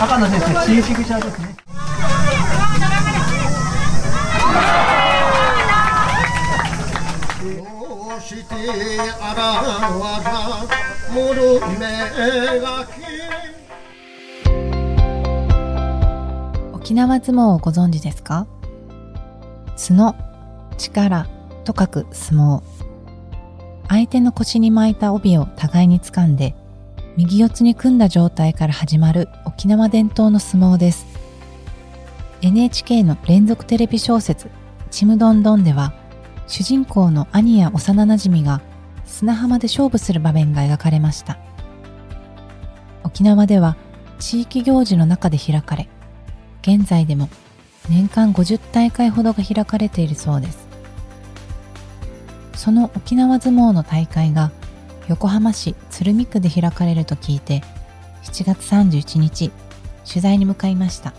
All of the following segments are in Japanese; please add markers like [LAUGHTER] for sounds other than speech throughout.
赤野先生、新宿者ですね。沖縄相撲をご存知ですか？角、力と書く相撲。相手の腰に巻いた帯を互いに掴んで、右四つに組んだ状態から始まる沖縄伝統の相撲です。NHK の連続テレビ小説ちむどんどんでは、主人公の兄や幼馴染が砂浜で勝負する場面が描かれました。沖縄では地域行事の中で開かれ、現在でも年間50大会ほどが開かれているそうです。その沖縄相撲の大会が横浜市鶴見区で開かれると聞いて7月31日取材に向かいました。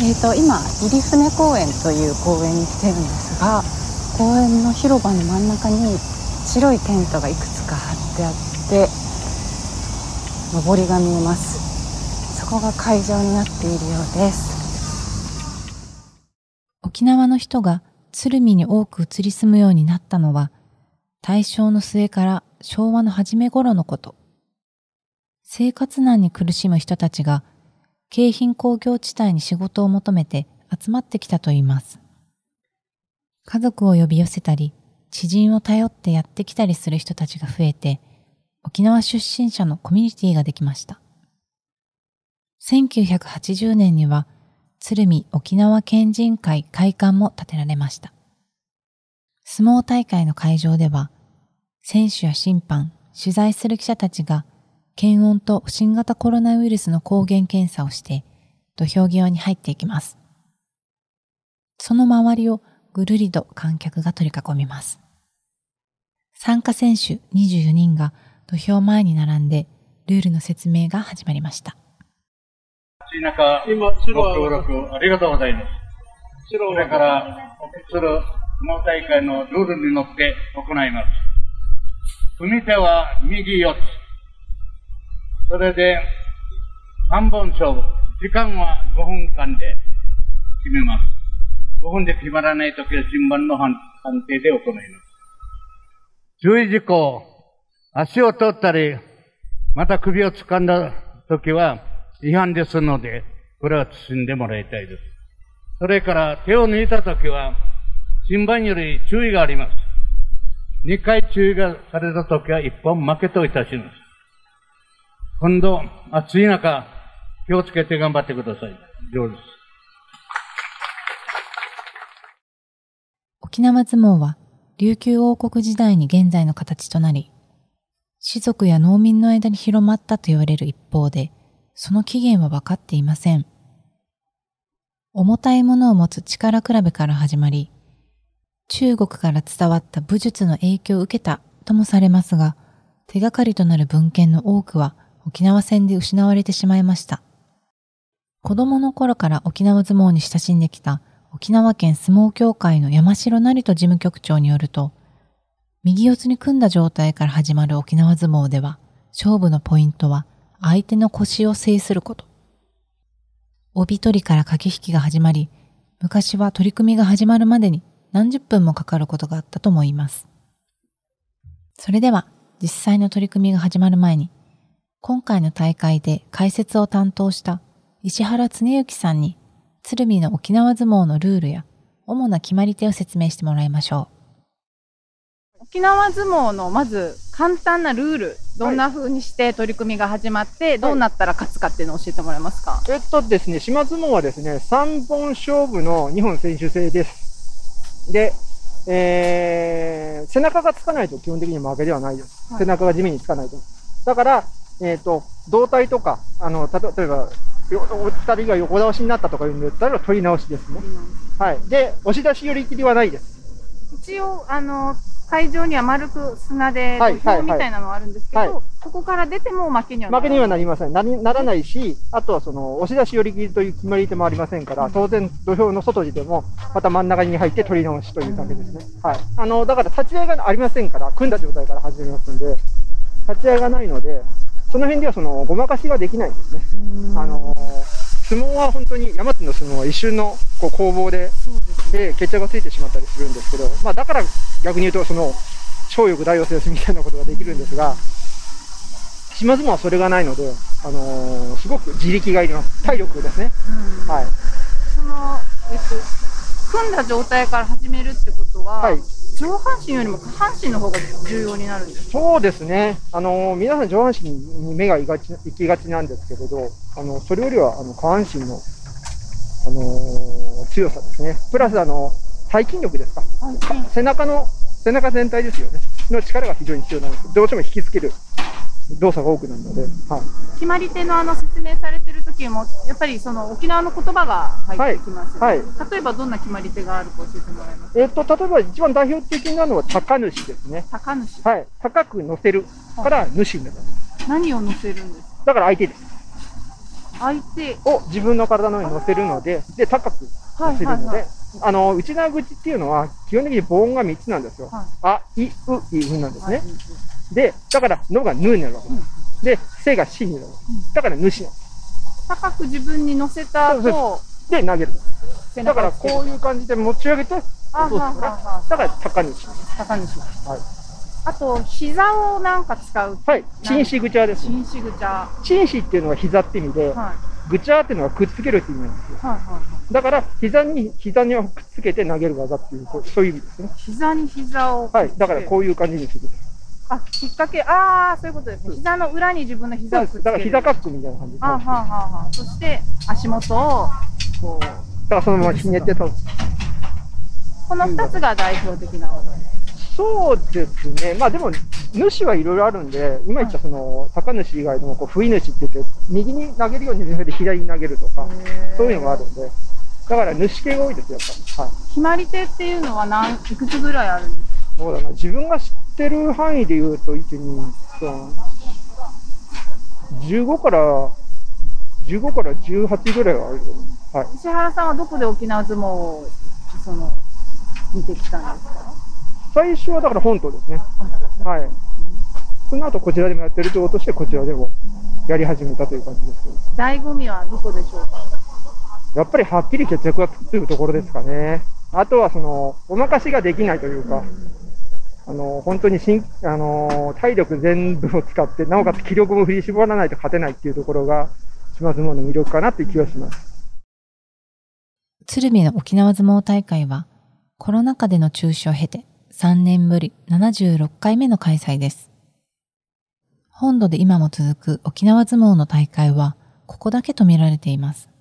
えーと、今入船公園という公園に来てるんですが公園の広場の真ん中に白いテントがいくつか張ってあって上りが見えますこが会場になっているようです沖縄の人が鶴見に多く移り住むようになったのは大正の末から昭和の初め頃のこと生活難に苦しむ人たちが京浜工業地帯に仕事を求めて集まってきたといいます。家族を呼び寄せたり、知人を頼ってやってきたりする人たちが増えて、沖縄出身者のコミュニティができました。1980年には、鶴見沖縄県人会会館も建てられました。相撲大会の会場では、選手や審判、取材する記者たちが検温と新型コロナウイルスの抗原検査をして土俵際に入っていきます。その周りをぐるりと観客が取り囲みます。参加選手24人が土俵前に並んでルールの説明が始まりました。中、今、ご協力ありがとうございます。それから、お送りする相撲大会のルールに乗って行います。組み手は右四つ。それで、3本勝負。時間は5分間で決めます。5分で決まらないときは順番の判定で行います。注意事項、足を取ったり、また首を掴んだときは違反ですので、これは包んでもらいたいです。それから手を抜いたときは、審判より注意があります。2回注意がされたときは1本負けといたします。今度、暑い中、気をつけて頑張ってください。上手です。沖縄相撲は、琉球王国時代に現在の形となり、士族や農民の間に広まったと言われる一方で、その起源は分かっていません。重たいものを持つ力比べから始まり、中国から伝わった武術の影響を受けたともされますが、手がかりとなる文献の多くは沖縄戦で失われてしまいました。子供の頃から沖縄相撲に親しんできた沖縄県相撲協会の山城成人事務局長によると、右四つに組んだ状態から始まる沖縄相撲では、勝負のポイントは相手の腰を制すること。帯取りから駆け引きが始まり、昔は取り組みが始まるまでに何十分もかかることがあったと思います。それでは、実際の取り組みが始まる前に、今回の大会で解説を担当した石原恒之さんに鶴見の沖縄相撲のルールや主な決まり手を説明してもらいましょう。沖縄相撲のまず簡単なルール、どんな風にして取り組みが始まって、はい、どうなったら勝つかっていうのを教えてもらえますか、えっとですね、島相撲はですね、3本勝負の2本選手制です。で、えー、背中がつかないと基本的に負けではないです。はい、背中が地面につかないと。だから、えっ、ー、と、胴体とか、あの、例えば、二人が横倒しになったとかいうんだったら取り直しですね。はい。で、押し出し寄り切りはないです。一応、あの、会場には丸く砂ではい土俵みたいなのがあるんですけど、はいはいここから出ても負けにはな負けにはなりりません。なりならないし、あとはその、押し出し寄り切りという決まり手もありませんから、当然土俵の外にでも、また真ん中に入って取り直しというだけですね。はい。あの、だから立ち合いがありませんから、組んだ状態から始めますんで、立ち合いがないので、その辺ではその、ごまかしができないんですね。あの相撲は本当に、山津の相撲は一瞬のこう攻防で、で決着がついてしまったりするんですけど、まあだから逆に言うと、その、超欲大王制みたいなことができるんですが、島相撲はそれがないので、あのーすごく自力がいります。体力ですね。はい。その、えっと、組んだ状態から始めるってことは、はい上半身よりも下半身の方が重要になるんですか？そうですね。あのー皆さん上半身に目が行きがち行きがちなんですけれど、あの、それよりは、あの、下半身の、あのー強さですね。プラス、あの、背筋力ですか？背中の、背中全体ですよね。の力が非常に必要なんです。どうしても引きつける動作が多くなるので、はい。決まり手のあの説明されてる時も、やっぱりその沖縄の言葉が入ってきますよね。はい例えばどんな決まり手があるか教えてもらえます？えっ、と、例えば一番代表的なのは高主ですね。高主。はい。高く乗せるから主になります。何を乗せるんですか？だから相手です。相手。を自分の体の上に乗せるので、で、高く乗せるので、はいはいはいあの、内縄口っていうのは、基本的に母音が3つなんですよ。はいあ、い、う、い、うなんですね。はいで、だから、のがぬになるわけです。で、せがしになるわけです。だから、主なんです。高く自分に乗せた後、で、投げる。背だから、こういう感じで持ち上げて、あ落とすからはははだから、高主。高主。はい。あと、膝をなんか使う。はい。チンシグチャーです。紳士ぐちゃ。チンシっていうのは膝って意味で、はい。グチャーっていうのはくっつけるって意味なんですよ。はいはいはい。だから、膝に、膝にくっつけて投げる技っていうそういう意味ですね。膝に膝を。はい。だから、こういう感じにする。あ、引っ掛け、ああ、そういうことですね。膝の裏に自分の。膝をくっつける。だから、膝カックみたいな感じですね。あはあはあはあ。そして、足元を、こう、だから、そのままひねって倒す。この二つが代表的な技です。そうですね。まあでも、主はいろいろあるんで、今言ったその、高主以外でも、こう、不意主って言って、右に投げるようにで左に投げるとか、そういうのがあるんで、だから主系が多いですよ、やっぱり。はい。決まり手っていうのは何、いくつぐらいあるんですか？そうだな。自分が知ってる範囲で言うと、1、2、3、15から、15から18ぐらいはあるよ。はい。石原さんはどこで沖縄相撲を、その、見てきたんですか？最初はだから本島ですね。はい。その後こちらでもやってるということして、こちらでもやり始めたという感じですけど。醍醐味はどこでしょうか？やっぱりはっきり決着がつくというところですかね。あとはその、お任せができないというか、あの、本当にしん、あの、体力全部を使って、なおかつ気力も振り絞らないと勝てないっていうところが、島相撲の魅力かなっていう気がします。鶴見の沖縄相撲大会はコロナ禍での中止を経て3年ぶり76回目の開催です。本土で今も続く沖縄相撲の大会はここだけと見られています。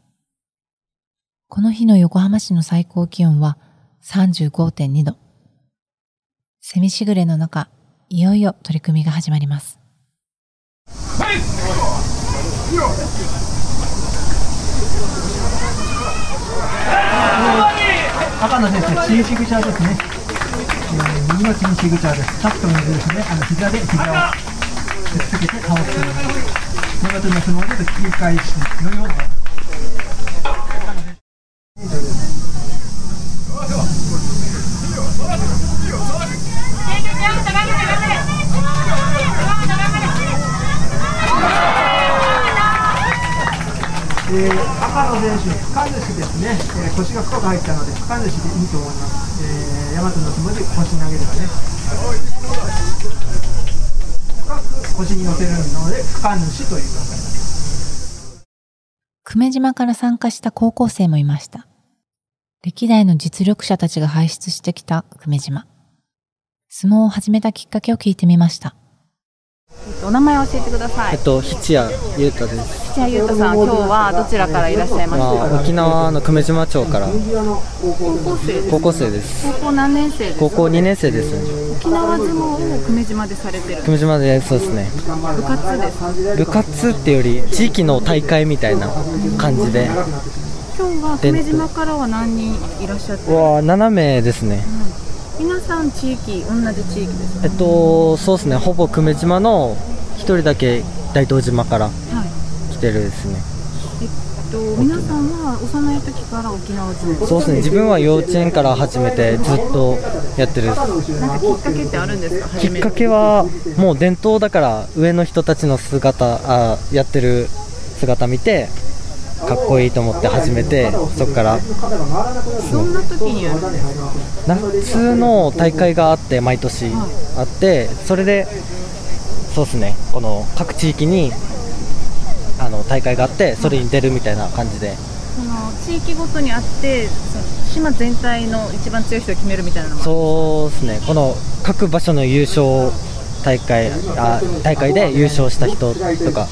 この日の横浜市の最高気温は35.2度。セミしぐれの中、いよいよ取り組みが始まります。赤の先生、チンシグチャーですね。えー右のチンシグチャーです。タッと右ですね。あの膝で膝をくっつけて倒すという。長手の相撲で切り返しのような。えー赤の選手、深主ですね、えー腰が深く入ったので、深主でいいと思います。えー、大和の相撲で腰投げればね。深く腰に乗せるので、深主という考えです。久米島から参加した高校生もいました。歴代の実力者たちが輩出してきた久米島。相撲を始めたきっかけを聞いてみました。お名前を教えてくださいえっ。と、七谷裕太です。土屋優太さん、今日はどちらからいらっしゃいまましたあ、沖縄の久米島町から高校生です高校生です。高校何年生です？か高校2年生ですね。沖縄相撲を久米島でされてる久米島でそうですね。部活です部活ってより、地域の大会みたいな感じで。今日は久米島からは何人いらっしゃってわあ、7名ですね。皆さん地域同じ地域ですか？えっとそうですね。ほぼ久米島の一人だけ大東島から来てるですね。えっと皆さんは幼い時から沖縄相撲そうですね。自分は幼稚園から始めてずっとやってるなんかきっかけってあるんですか？きっかけはもう伝統だから上の人たちの姿あやってる姿見てかっこいいと思って始めてそこから。どんな時にやるんですか夏の大会があって毎年あってそれでそうですね。この各地域にあの大会があってそれに出るみたいな感じで。その地域ごとにあって島全体の一番強い人を決めるみたいなのもそうですね。この各場所の優勝大会あ大会で優勝した人とか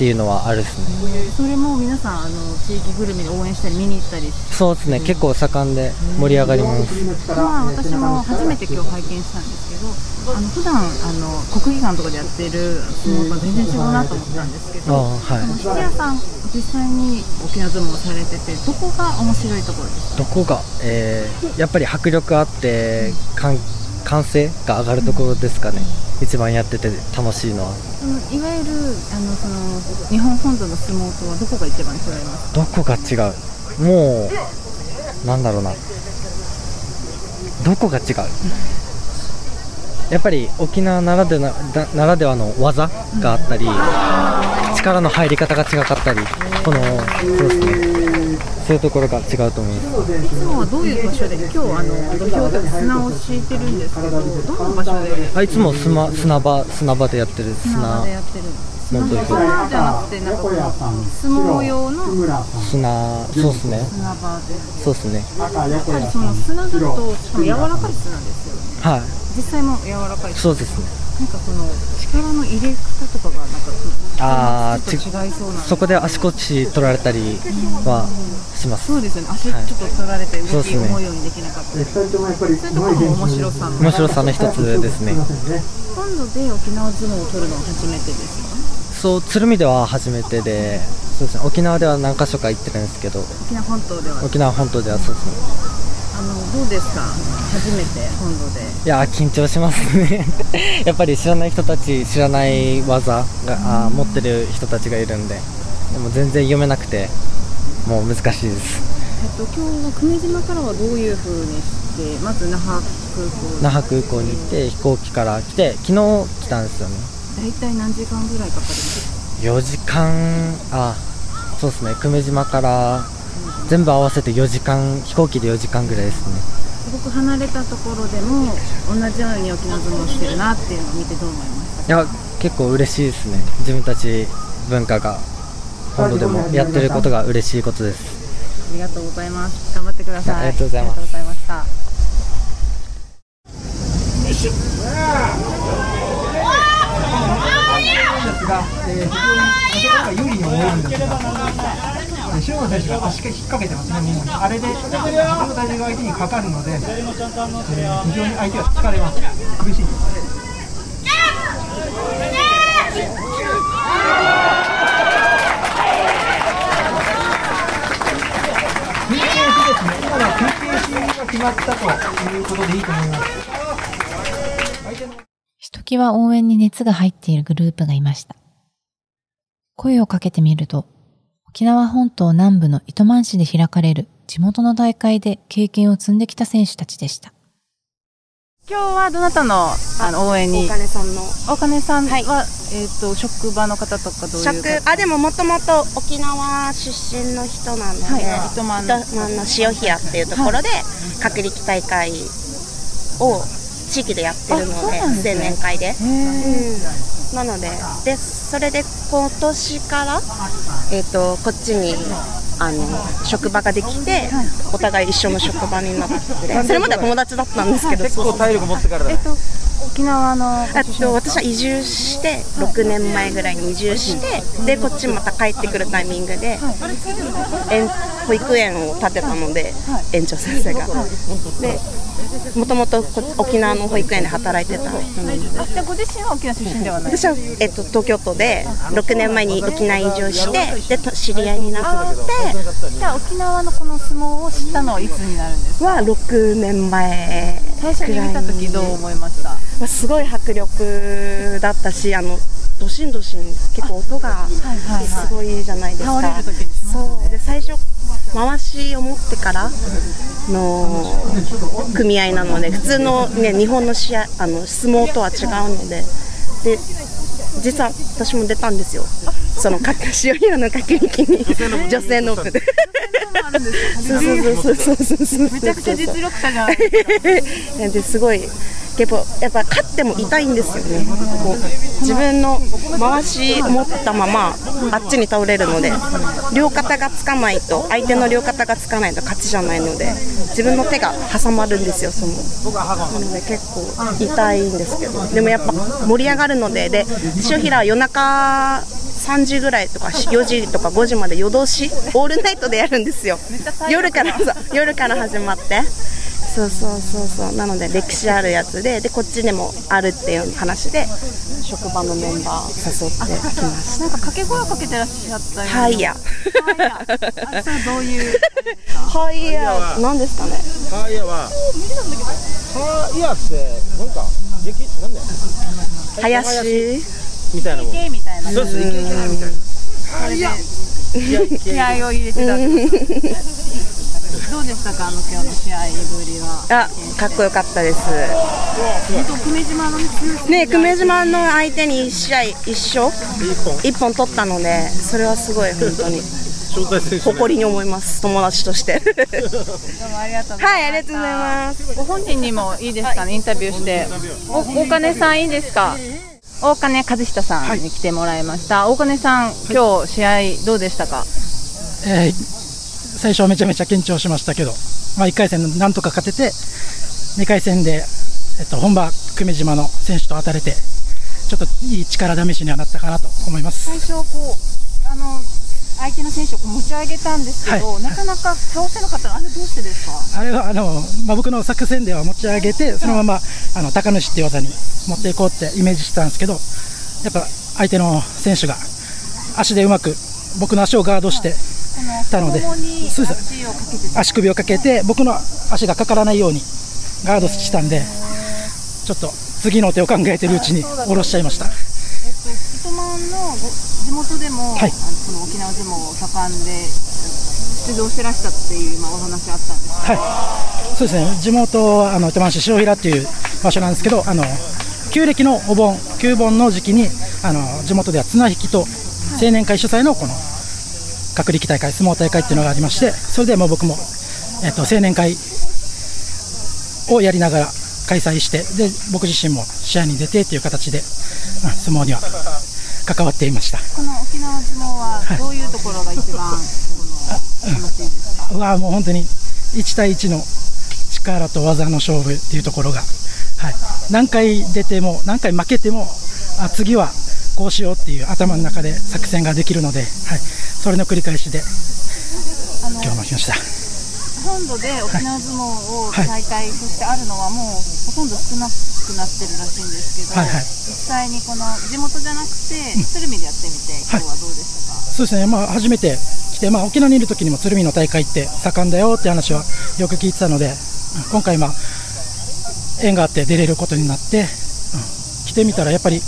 っていうのはあるですね。それも皆さんあの地域ぐるみで応援したり見に行ったりそうですね。結構盛んで盛り上がります。まあ私も初めて今日拝見したんですけどあの普段あの国技館とかでやっている相撲とは全然違うなと思ったんですけど、あはい。質屋さん実際に沖縄相撲をされててどこが面白いところですか？どこが、えーやっぱり迫力あって歓歓声が上がるところですかね一番やってて楽しいのは。いわゆるあのその日本本土の相撲とはどこが一番違いますどこが違う？もうなんだろうな。どこが違う？やっぱり沖縄ならではなならではの技があったり、力の入り方が違かったりこのそうですねそういうところが違うと思います。いつもはどういう場所で今日あの土俵で砂を敷いてるんですけどどんな場所で？あいつも砂砂場砂場でやってる砂砂場でやってる。砂じゃなくてなんかこの相撲用の砂そうですね。砂場で。そうですね。やっぱりその砂だとしかも柔らかい砂ですよね。はい。実際も柔らかいそうですね。なんかこの力の入れ方とかがなんかあーちょっと違いそうな。んでそこで足腰取られたりはします。そうですよね。足ちょっと取られて動きそうですね。思うようにできなかったりそういうところも面白さの面白さの一つですね。今度で沖縄相撲を取るのは初めてですか？そう鶴見では初めてでそうですね。沖縄では何か所か行ってるんですけど。沖縄本島では。沖縄本島ではそうですね。あのどうですか？初めて本土で。いやー緊張しますね。[LAUGHS] やっぱり知らない人たち知らない技があー持ってる人たちがいるんででも全然読めなくてもう難しいです。えっと今日は久米島からはどういう風にしてまず那覇空港那覇空港に行って飛行機から来て昨日来たんですよね。大体何時間ぐらいかかります？4時間あそうですね。久米島から全部合わせて4時間飛行機で4時間ぐらいですね。すごく離れたところでも同じように沖縄相撲をしてるなっていうのを見てどう思いましたいや結構嬉しいですね。自分たち文化が本土でもやってることが嬉しいことです。ありがとうございます。頑張ってください。ありがとうございます。ありがとうございましたが、えー、非常に有利に思えるんです。が、えー、塩野選手が足が引っ掛けてますね、ももに。あれで自分の体重が相手にかかるので、えー非常に相手は疲れます。苦しいです。休憩しですね、今のは休憩しが決まったということでいいと思います。相手のひときわ応援に熱が入っているグループがいました。声をかけてみると、沖縄本島南部の糸満市で開かれる地元の大会で経験を積んできた選手たちでした。今日はどなたのあの応援に？お金さんの。お金さんは、はい。えっ、と職場の方とかどういう？あでももともと沖縄出身の人なので、はい。糸満。の糸満の塩平っていうところで、隔力大会を地域でやってるのでなんですね。青年会で、なのででそれで今年から、えー、とこっちにあの職場ができて、お互い一緒の職場になってそれまでは友達だったんですけど結構体力持ってからえっ、と沖縄のあと私は移住して6年前ぐらいに移住してでこっちまた帰ってくるタイミングで、園保育園を建てたので、園長先生が。でもともと沖縄の保育園で働いてたのでじゃあご自身は沖縄出身ではない？私は、えっと、東京都で6年前に沖縄移住してでと知り合いになって。じゃあ沖縄のこの相撲を知ったのはいつになるんですか？は6年前最初に見た時どう思いました？まあすごい迫力だったしあのドシンドシン結構音がすごいじゃないですか、倒れる時にしますね。そう。で最初回しを持ってからの組合なので普通の、ね、日本の試合あの相撲とは違うのでで実は私も出たんですよ。そのか塩平の角力に。女性の部で。そうそうそうそうそうそう。めちゃくちゃ実力者じゃないですかですごい結構やっぱ勝っても痛いんですよね。こう自分の回し持ったままあっちに倒れるので両肩がつかないと相手の両肩がつかないと勝ちじゃないので自分の手が挟まるんですよその。なので結構痛いんですけど。でもやっぱ盛り上がるのでで塩平は夜中3時ぐらいとか4時とか5時まで夜通しオールナイトでやるんですよ。夜から夜から始まって。そうそうそうそう。なので歴史あるやつででこっちでもあるっていう話で職場のメンバー誘ってきましなんか掛け声をかけてらっしゃったよたはいやはいやあそれはどういうはいやなんですかね？ハーイヤは、ハーイヤって、なんか、劇、なんだよ。林？みたいなもん。みたいな。そうです、イケイケみたいな。ハーイヤ気合を入れてたどうでしたか？あの今日の試合ぶりは。あかっこよかったです。本当久米島のねね久米島の相手に1試合一勝1本取ったのでそれはすごい本当に。誇りに思います。友達として。どうもありがとうございました。はいありがとうございます。ご本人にもいいですかね？インタビューして。お大金さんいいですか？大金和久さんに来てもらいました、大金さん今日試合どうでしたか、えー最初はめちゃめちゃ緊張しましたけど、まあ、1回戦なんとか勝てて、2回戦で、えっと、本場久米島の選手と当たれて、ちょっといい力試しにはなったかなと思います。最初こうあの相手の選手を持ち上げたんですけど、はいなかなか倒せなかったのあれどうしてですか？あれはあの、まあ、僕の作戦では持ち上げて、そのままあの高主っていう技に持っていこうってイメージしてたんですけど、やっぱ相手の選手が足でうまく僕の足をガードしてたので足首をかけて、僕の足がかからないようにガードしたんで、ちょっと次の手を考えてるうちに下ろしちゃいました。えっと、糸満のご地元でも、はい。あの沖縄相撲盛んで出場してらしたっていう今お話あったんですけど、はい、そうですね、地元はあの糸満市塩平っていう場所なんですけど、あの旧暦のお盆、旧盆の時期にあの地元では綱引きと青年会主催のこの各力大会、相撲大会っていうのがありまして、それでもう僕も、えっと青年会をやりながら開催して、で僕自身も試合に出てっていう形で、うん相撲には関わっていました。この沖縄相撲はどういうところが一番、この楽しいですか、うわもう本当に1対1の力と技の勝負っていうところが、はい、何回出ても何回負けてもあ次はこうしようっていう頭の中で作戦ができるので、はい、それの繰り返しで今日も来ました。本土で沖縄相撲を大会としてあるのはもうほとんど少なくなってるらしいんですけど、はいはい。実際にこの地元じゃなくて鶴見でやってみて、今日はどうでしたか、そうですね、まあ、初めて来て、まあ、沖縄にいる時にも鶴見の大会って盛んだよって話はよく聞いてたので、今回、まあ、縁があって出れることになって、うん来てみたらやっぱり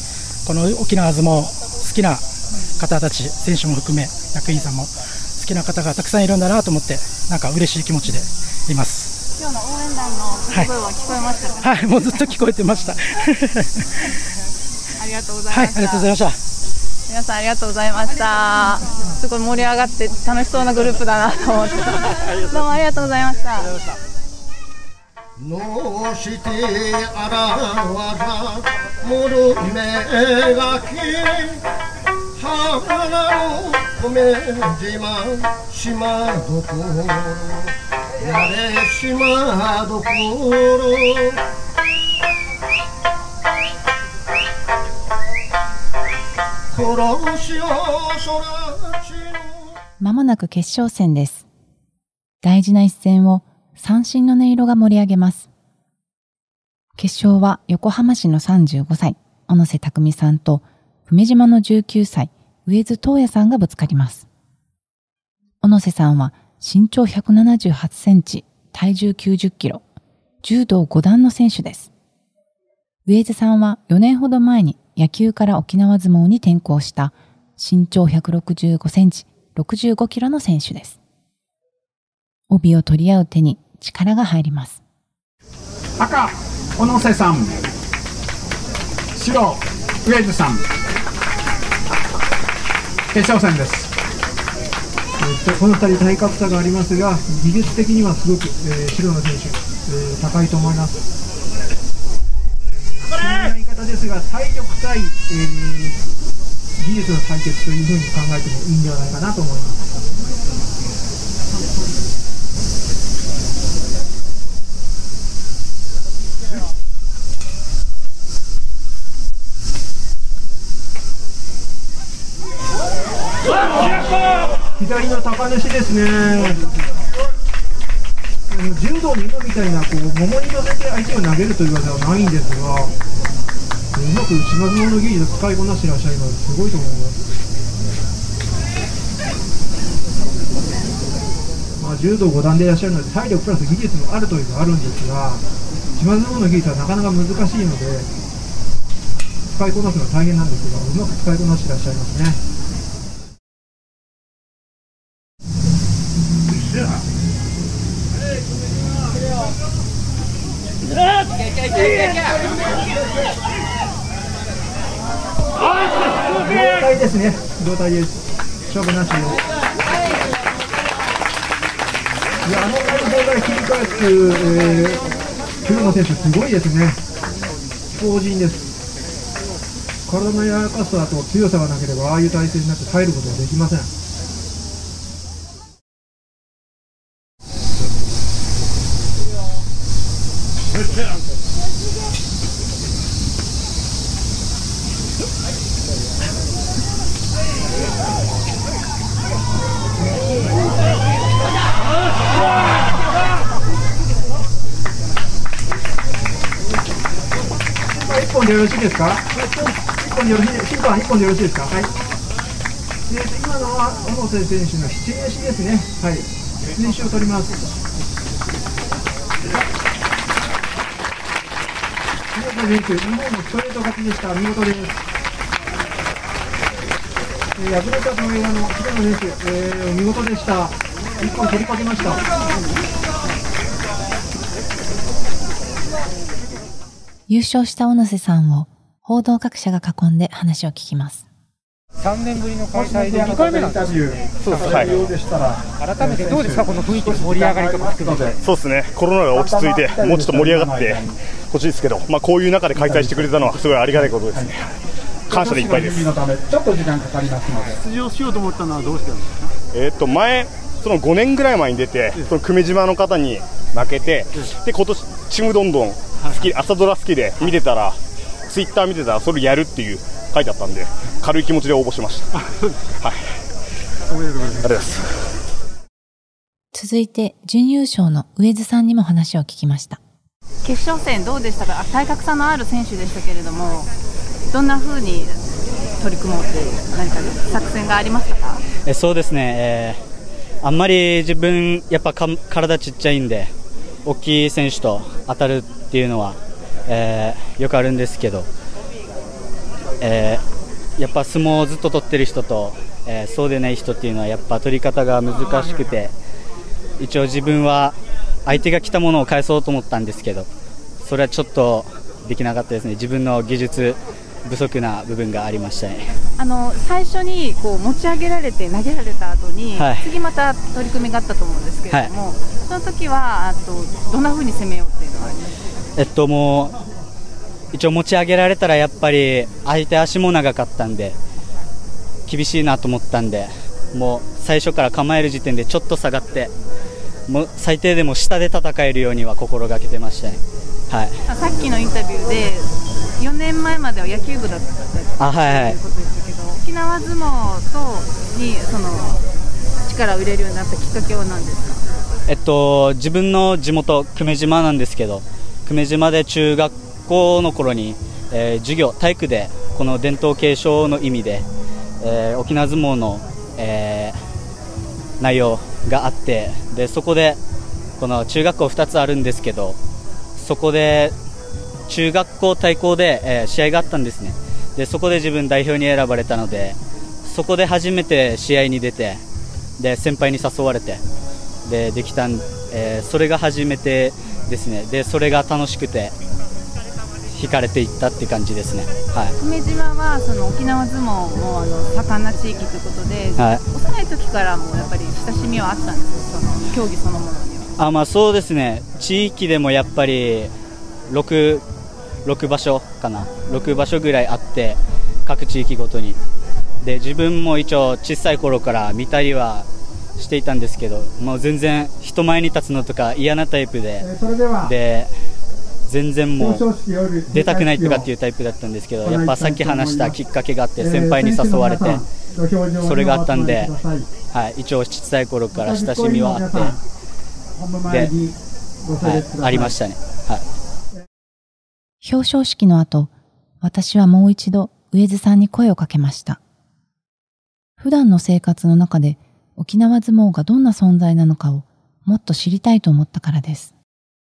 この沖縄相撲好きな方たち、選手も含め、役員さんも好きな方がたくさんいるんだなと思って、なんか嬉しい気持ちでいます。今日の応援団の声は聞こえましたか、はい、もうずっと聞こえてました。ありがとうございはい、ました、ありがとうございました。皆さんありがとうございました。すごい盛り上がって楽しそうなグループだなと思って。[LAUGHS] どうもありがとうございましたのしてあらわらもろめがけ花を米島島どころやれ島どころまもなく決勝戦です。大事な一戦を三振の音色が盛り上げます。決勝は横浜市の35歳、小野瀬匠さんと、久米島の19歳、上津東也さんがぶつかります。小野瀬さんは身長178センチ、体重90キロ、柔道5段の選手です。上津さんは4年ほど前に野球から沖縄相撲に転向した身長165センチ、65キロの選手です。帯を取り合う手に力が入ります。赤小野瀬さん白上津さん決勝戦ですえっとこの2人体格差がありますが、技術的にはすごく、えー白の選手、えー高いと思います。言い方ですが、体力対、えー技術の対決というふうに考えてもいいんではないかなと思います。左の高主ですね。柔道の今みたいなこう桃に乗せて相手を投げるという技はないんですが、うまく島相撲の技術を使いこなしていらっしゃるのですごいと思います。まあ、柔道5段でいらっしゃるので体力プラス技術もあるというのはあるんですが、島相撲の技術はなかなか難しいので、使いこなすのは大変なんですが、うまく使いこなしていらっしゃいますね。同体ですね。同体です。勝負なしです。いや、あの体勢から切り返す、えー、古野選手、すごいですね。強靭です。体の柔らかさと強さがなければ、ああいう体勢になって耐えることはできません。本でよろしいですか？一本でよろしい審判一本でよろしいですか？はい。えー今のは小野瀬選手の七足ですね。はい。七足を取ります。宮田選手、日本のストレート勝ちでした。見事です。えー敗れた上の平野選手、えー、見事でした。一本取りかけました。優勝した小野瀬さんを報道各社が囲んで話を聞きます。3年ぶりの開催で2回目なんですよそうですはい改めてどうですか、この雰囲気、盛り上がりとか含めて。そうですね、コロナが落ち着いて、もうちょっと盛り上がってほしいですけど、まあ、こういう中で開催してくれたのは、すごいありがたいことですね。感謝でいっぱいです。ちょっと時間かかりますので出場しようと思ったのはどうしてですか？えーっと前、その5年ぐらい前に出て、その久米島の方に負けて、で今年ちむどんどん好き、朝ドラ好きで見てたら、ツイッター見てたら、それやるっていう書いてあったんで、軽い気持ちで応募しました。はい、おめでとうございますありがとうございます。続いて準優勝の上津さんにも話を聞きました。決勝戦どうでしたか？あ体格差のある選手でしたけれどもどんな風に取り組もうっていう何か作戦がありましたか？えそうですね、えーあんまり自分、やっぱか体ちっちゃいんで大きい選手と当たるっていうのは、えーよくあるんですけど、えーやっぱ相撲をずっと取ってる人と、えーそうでない人っていうのはやっぱ取り方が難しくて一応自分は相手が来たものを返そうと思ったんですけどそれはちょっとできなかったですね。自分の技術不足な部分がありましたね。あの最初にこう持ち上げられて投げられた後に、はい。次また取り組みがあったと思うんですけれども、その時はあとどんな風に攻めようっていうのはありましたえっともう一応持ち上げられたらやっぱり相手足も長かったんで厳しいなと思ったんでもう最初から構える時点でちょっと下がってもう最低でも下で戦えるようには心がけてましたね。はい。あさっきのインタビューで4年前までは野球部だったっていはいはいことでしたけど沖縄相撲とにその力を入れるようになったきっかけは何ですえっと、自分の地元、久米島なんですけど、久米島で中学校の頃に、えー授業、体育でこの伝統継承の意味で、えー沖縄相撲の、えー内容があってで、そこでこの中学校2つあるんですけど、そこで中学校対抗で、え試合があったんですねで、そこで自分代表に選ばれたので、そこで初めて試合に出て、で先輩に誘われて。でできたん、えーそれが初めてですね。でそれが楽しくて惹かれていったって感じですね。はい。久米島はその沖縄相撲もあの盛んな地域ということで、はい。幼い時からもやっぱり親しみはあったんですよその競技そのものには。あまあそうですね。地域でもやっぱり 6, 6場所かな。6場所ぐらいあって各地域ごとに。で自分も一応小さい頃から見たりはしていたんですけどもう全然人前に立つのとか嫌なタイプでそれではで全然もう出たくないとかっていうタイプだったんですけどやっぱさっき話したきっかけがあって先輩に誘われてそれがあったんで、はい、一応小さい頃から親しみはあって本部前にご整列ください。はい、ありましたね、はい、表彰式の後、私はもう一度上津さんに声をかけました。普段の生活の中で沖縄相撲がどんな存在なのかをもっと知りたいと思ったからです。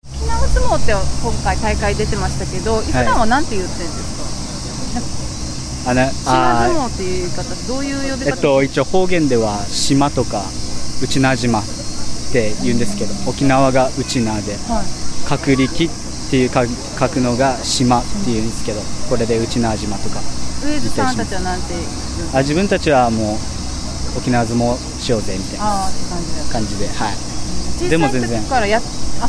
沖縄相撲って今回大会出てましたけど、普段は何て言ってるんですか、あの島あ相撲っていう言い方どういう呼び方？えっと、一応方言では島とか内名島って言うんですけど沖縄が内名ではい。隔力っていうか書くのが島っていうんですけどこれで内名島とか。上津さんたちはなんて言うんですか？あ自分たちはもう沖縄相撲しようぜみたいな感じではい。でも全然。時からや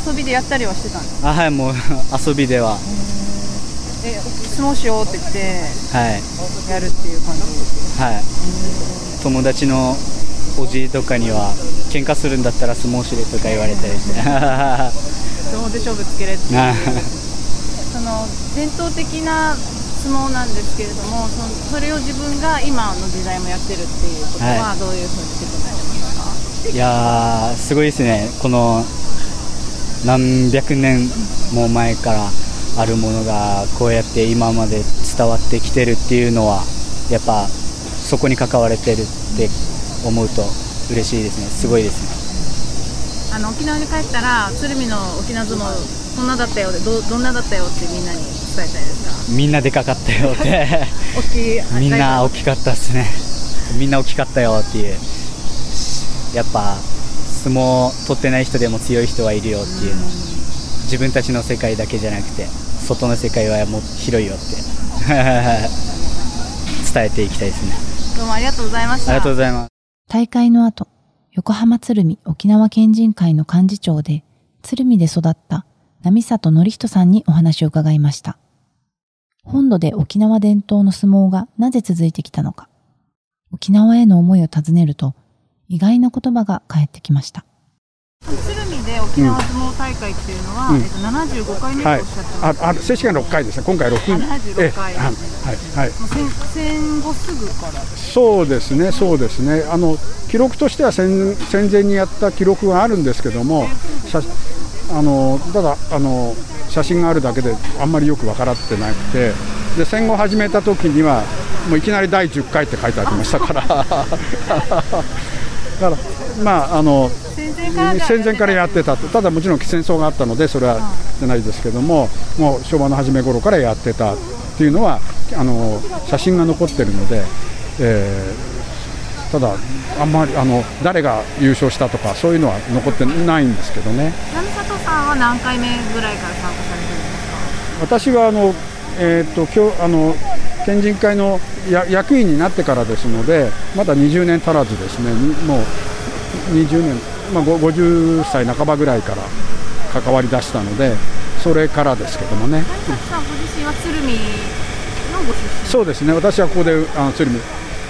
遊びでやったりはしてたんですか？あはいもう [LAUGHS] 遊びでは。え相撲しようって言ってはい。やるっていう感じはい。友達のおじいとかには喧嘩するんだったら相撲しれとか言われたりして。[LAUGHS] 相撲で勝負つけれって [LAUGHS] その伝統的な相撲なんですけれどもそのそれを自分が今の時代もやってるっていうことははい。どういうふうに受け止められますか、いやーすごいですね。この何百年も前からあるものがこうやって今まで伝わってきてるっていうのはやっぱそこに関われてるって思うと嬉しいですね。すごいですね。あの沖縄に帰ったら鶴見の沖縄相撲こんなだったよでどどんなだったよってみんなに伝えたいですか？みんなでかかったよって。[LAUGHS] 大きいみんな大きかったですね。みんな大きかったよっていう。やっぱ相撲取ってない人でも強い人はいるよっていう。の自分たちの世界だけじゃなくて外の世界はもう広いよって。[LAUGHS] 伝えていきたいですね。どうもありがとうございました。ありがとうございます。大会の後、横浜鶴見沖縄県人会の幹事長で、鶴見で育った波里則人さんにお話を伺いました。本土で沖縄伝統の相撲がなぜ続いてきたのか、沖縄への思いを尋ねると、意外な言葉が返ってきました。鶴見で沖縄相撲大会っていうのは、うん。えっと、75回目とおはいっしゃってまし、た、ああ正式が6回ですね、今回6あ76回。ええ。はい。はい。戦戦後すぐから。そうですね、そうですね、あの記録としては戦戦前にやった記録があるんですけども、写あのただあの、写真があるだけであんまりよく分からってなくて、で戦後始めた時には、もういきなり第10回って書いてありましたから、[LAUGHS] だから、まあ、あの戦前からやってたと、ただもちろん戦争があったので、それはじゃないですけども、もう昭和の初め頃からやってたっていうのは、あの写真が残ってるので、えーただ、あんまりあの誰が優勝したとか、そういうのは残ってないんですけどね。波里さんは何回目ぐらいから参加されてるんですか？私はあの、えー、と今日あの県人会のや役員になってからですので、まだ20年足らずですね、にもう20年、まあ、ご50歳半ばぐらいから関わり出したので、それからですけどもね、さんご自身は鶴見のご出身。そうですね、私はここであの鶴見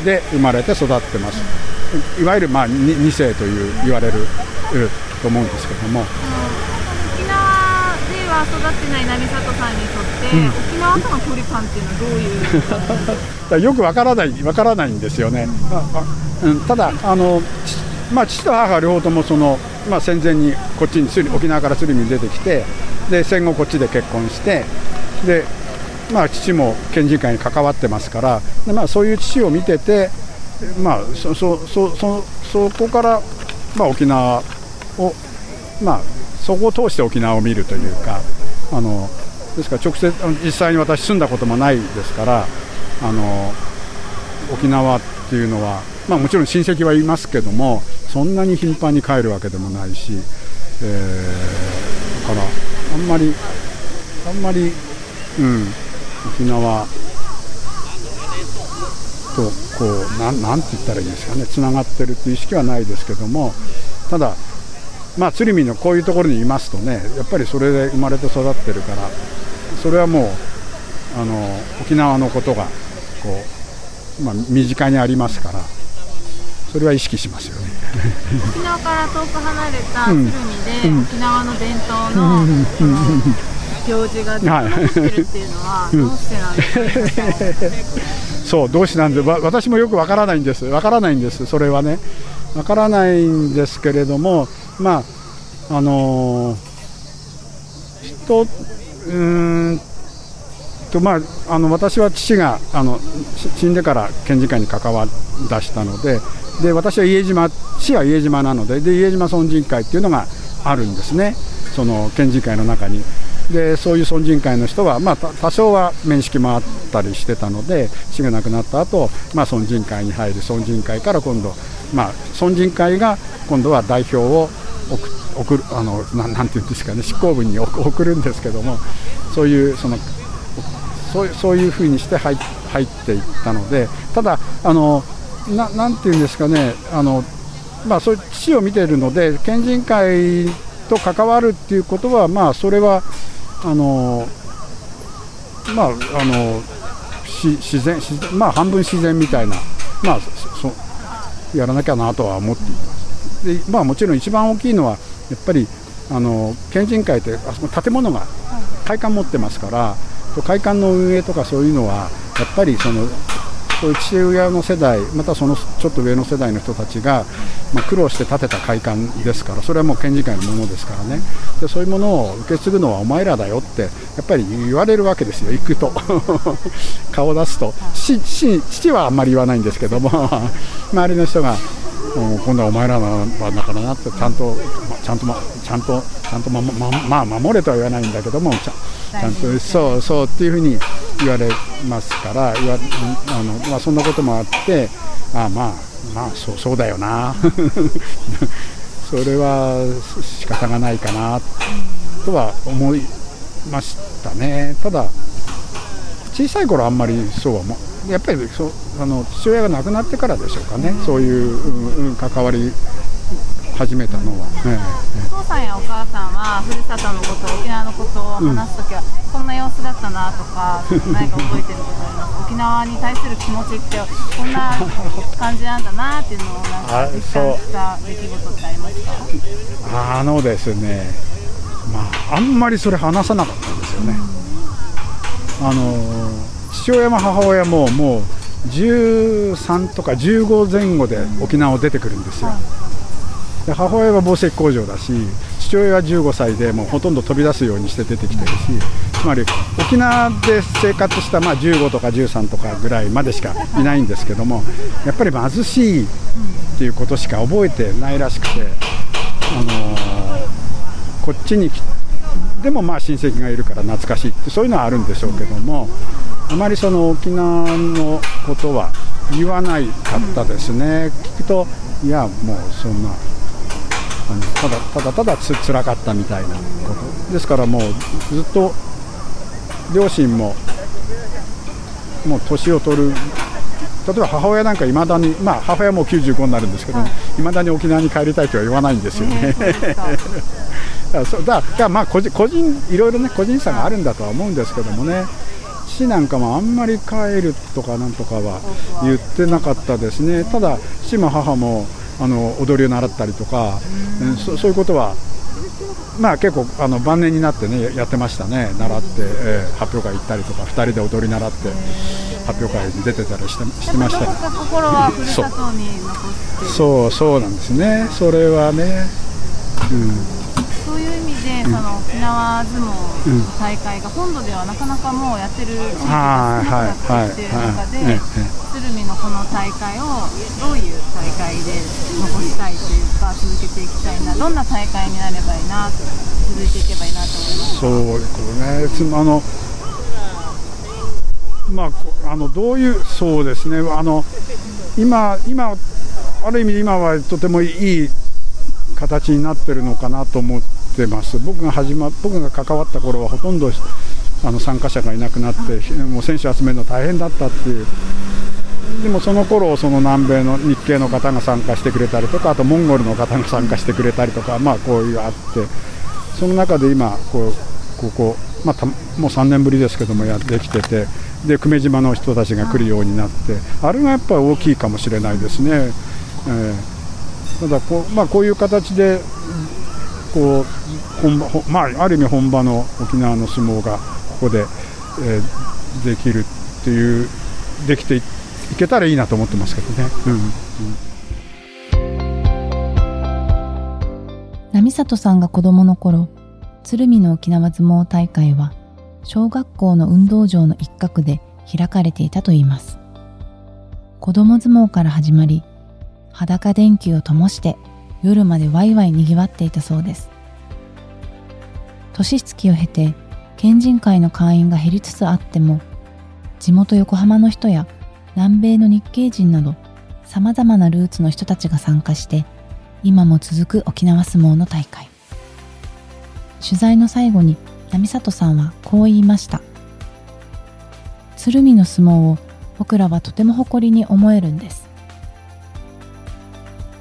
で生まれて育ってます、いわゆる、まあ、に二世という言われるうんと思うんですけども。沖縄でが育ってない成里さんにとって、うん。沖縄との距離感っていうのはどういう？[LAUGHS] よくわからないわからないんですよね、うん、ただあの、ちまあ、父と母が両方ともその、まあ、戦前にこっちに沖縄から鶴見に出てきてで戦後こっちで結婚してで、まあ、父も県人会に関わってますからで、まあ、そういう父を見てて、まあ、そそそそそこから、まあ、沖縄を、まあ、そこを通して沖縄を見るというかあのですから直接実際に私住んだこともないですからあの沖縄っていうのは、まあ、もちろん親戚はいますけどもそんなに頻繁に帰るわけでもないし、えーだからあんまりあんまり、うん、沖縄とこうなんなんて言ったらいいんですかね。つながってるっていう意識はないですけどもただまあ鶴見のこういうところにいますとねやっぱりそれで生まれて育ってるからそれはもうあの沖縄のことがこう、まあ、身近にありますからそれは意識しますよね。沖縄から遠く離れたうん。鶴見で、うん。沖縄の伝統の行事が残ってるっていうのは、うんどうしてなんですか、そう、どうしてなんで、わ私もよくわからないんです、わからないんです、それはね、わからないんですけれども、まあ、あのー人、うーんと、まあ、あの私は父があのし死んでから県人会に関わり出したので、で私は家島、父は家島なのでで、家島村人会っていうのがあるんですね、その県人会の中に。でそういう村人会の人は、まあ、多少は面識もあったりしてたので父が亡くなった後、まあ村人会に入り村人会から今度、まあ、村人会が今度は代表を送送るあのななんていうんですかね執行部に送送るんですけどもそういうそのそうそういうふうにして入入っていったのでただあのななんていうんですかねあの、まあ、そういう父を見ているので県人会と関わるっていうことはまあそれはあのまああのし自然自然まあ半分自然みたいなまあそそやらなきゃなとは思っています。でまあもちろん一番大きいのはやっぱりあの県人会ってあそこ建物が会館持ってますから会館の運営とかそういうのはやっぱりそのそう父親の世代またそのちょっと上の世代の人たちが、まあ、苦労して建てた会館ですからそれはもう県議会のものですからね。でそういうものを受け継ぐのはお前らだよってやっぱり言われるわけですよ行くと。顔を出すと。父はあんまり言わないんですけども [LAUGHS] 周りの人が今度はお前らの番だからなってちゃんとまちゃんとまちゃんとちゃんとまままあ守れとは言わないんだけどもちゃんとそうそうっていうふうに言われますから言わあの、まあ、そんなこともあってあまあまあそうそうだよな。[LAUGHS] それは仕方がないかなとは思いましたね。ただ小さい頃あんまりそうはもやっぱりそうあの父親が亡くなってからでしょうかね、そういう、うんうん、関わり始めたのは、えお父さんやお母さんはふるさとのこと沖縄のことを話すときは、こんな様子だったなとか何か覚えてることあります沖縄に対する気持ちってこんな感じなんだなっていうのをなんか感した出来事ってありますか？えあのですね、まあ、あんまりそれ話さなかったんですよね。あの父親も母親ももう13とか15前後で沖縄を出てくるんですよ。で母親は紡績工場だし父親は15歳でもうほとんど飛び出すようにして出てきてるしつまり沖縄で生活したまあ15とか13とかぐらいまでしかいないんですけどもやっぱり貧しいっていうことしか覚えてないらしくて、あのーこっちに来でもまあ親戚がいるから懐かしいってそういうのはあるんでしょうけどもあまりその沖縄のことは言わないかったですね、聞くといやもうそんなあのただただただつ辛かったみたいなこと。ですからもうずっと両親ももう年を取る例えば母親なんかいまだに、まあ、母親も95になるんですけどい。ま、だに沖縄に帰りたいとは言わないんですよね。だか。[LAUGHS] らまあ個人個人いろいろね個人差があるんだとは思うんですけどもね父なんかもあんまり帰るとかなんとかは言ってなかったですね。ただ父も母もあの踊りを習ったりとか、うん。そそういうことはまあ結構あの晩年になってねやってましたね。習って、えー、発表会行ったりとか2人で踊り習って発表会に出てたりしてしてました。心はふるさとに残って。そうそうなんですね。それはね、うんその沖縄相撲の大会が本土ではなかなかもうやってる地域が少なくなってきている中で、鶴見のこの大会をどういう大会で残したいというか続けていきたいなどんな大会になればいいなと続いていけばいいなと思いますそうですねあのまあ、あのどういうそうですねあの今今ある意味今はとてもいい形になってるのかなと思ってます。僕が始ま僕が関わった頃はほとんどあの参加者がいなくなってもう選手集めるの大変だったっていう。でもその頃その南米の日系の方が参加してくれたりとかあとモンゴルの方が参加してくれたりとかまあこういうあって。その中で今こうここ、まあ、もう3年ぶりですけどもやってきてて。で久米島の人たちが来るようになって。あれがやっぱり大きいかもしれないですね。えー、ただこう,、まあ、こういう形でこう本場、まあ、ある意味本場の沖縄の相撲がここで、えー、できるっていうできていけたらいいなと思ってますけどね。うんうん。波里さんが子供の頃鶴見の沖縄相撲大会は小学校の運動場の一角で開かれていたといいます。子供相撲から始まり裸電球を灯して夜までワイワイ賑わっていたそうです。年月を経て県人会の会員が減りつつあっても地元横浜の人や南米の日系人など様々なルーツの人たちが参加して今も続く沖縄相撲の大会。取材の最後に波里さんはこう言いました。鶴見の相撲を僕らはとても誇りに思えるんです。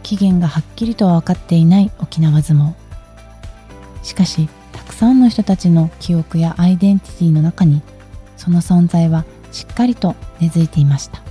起源がはっきりとは分かっていない沖縄相撲。しかしくさんの人たちの記憶やアイデンティティの中にその存在はしっかりと根付いていました。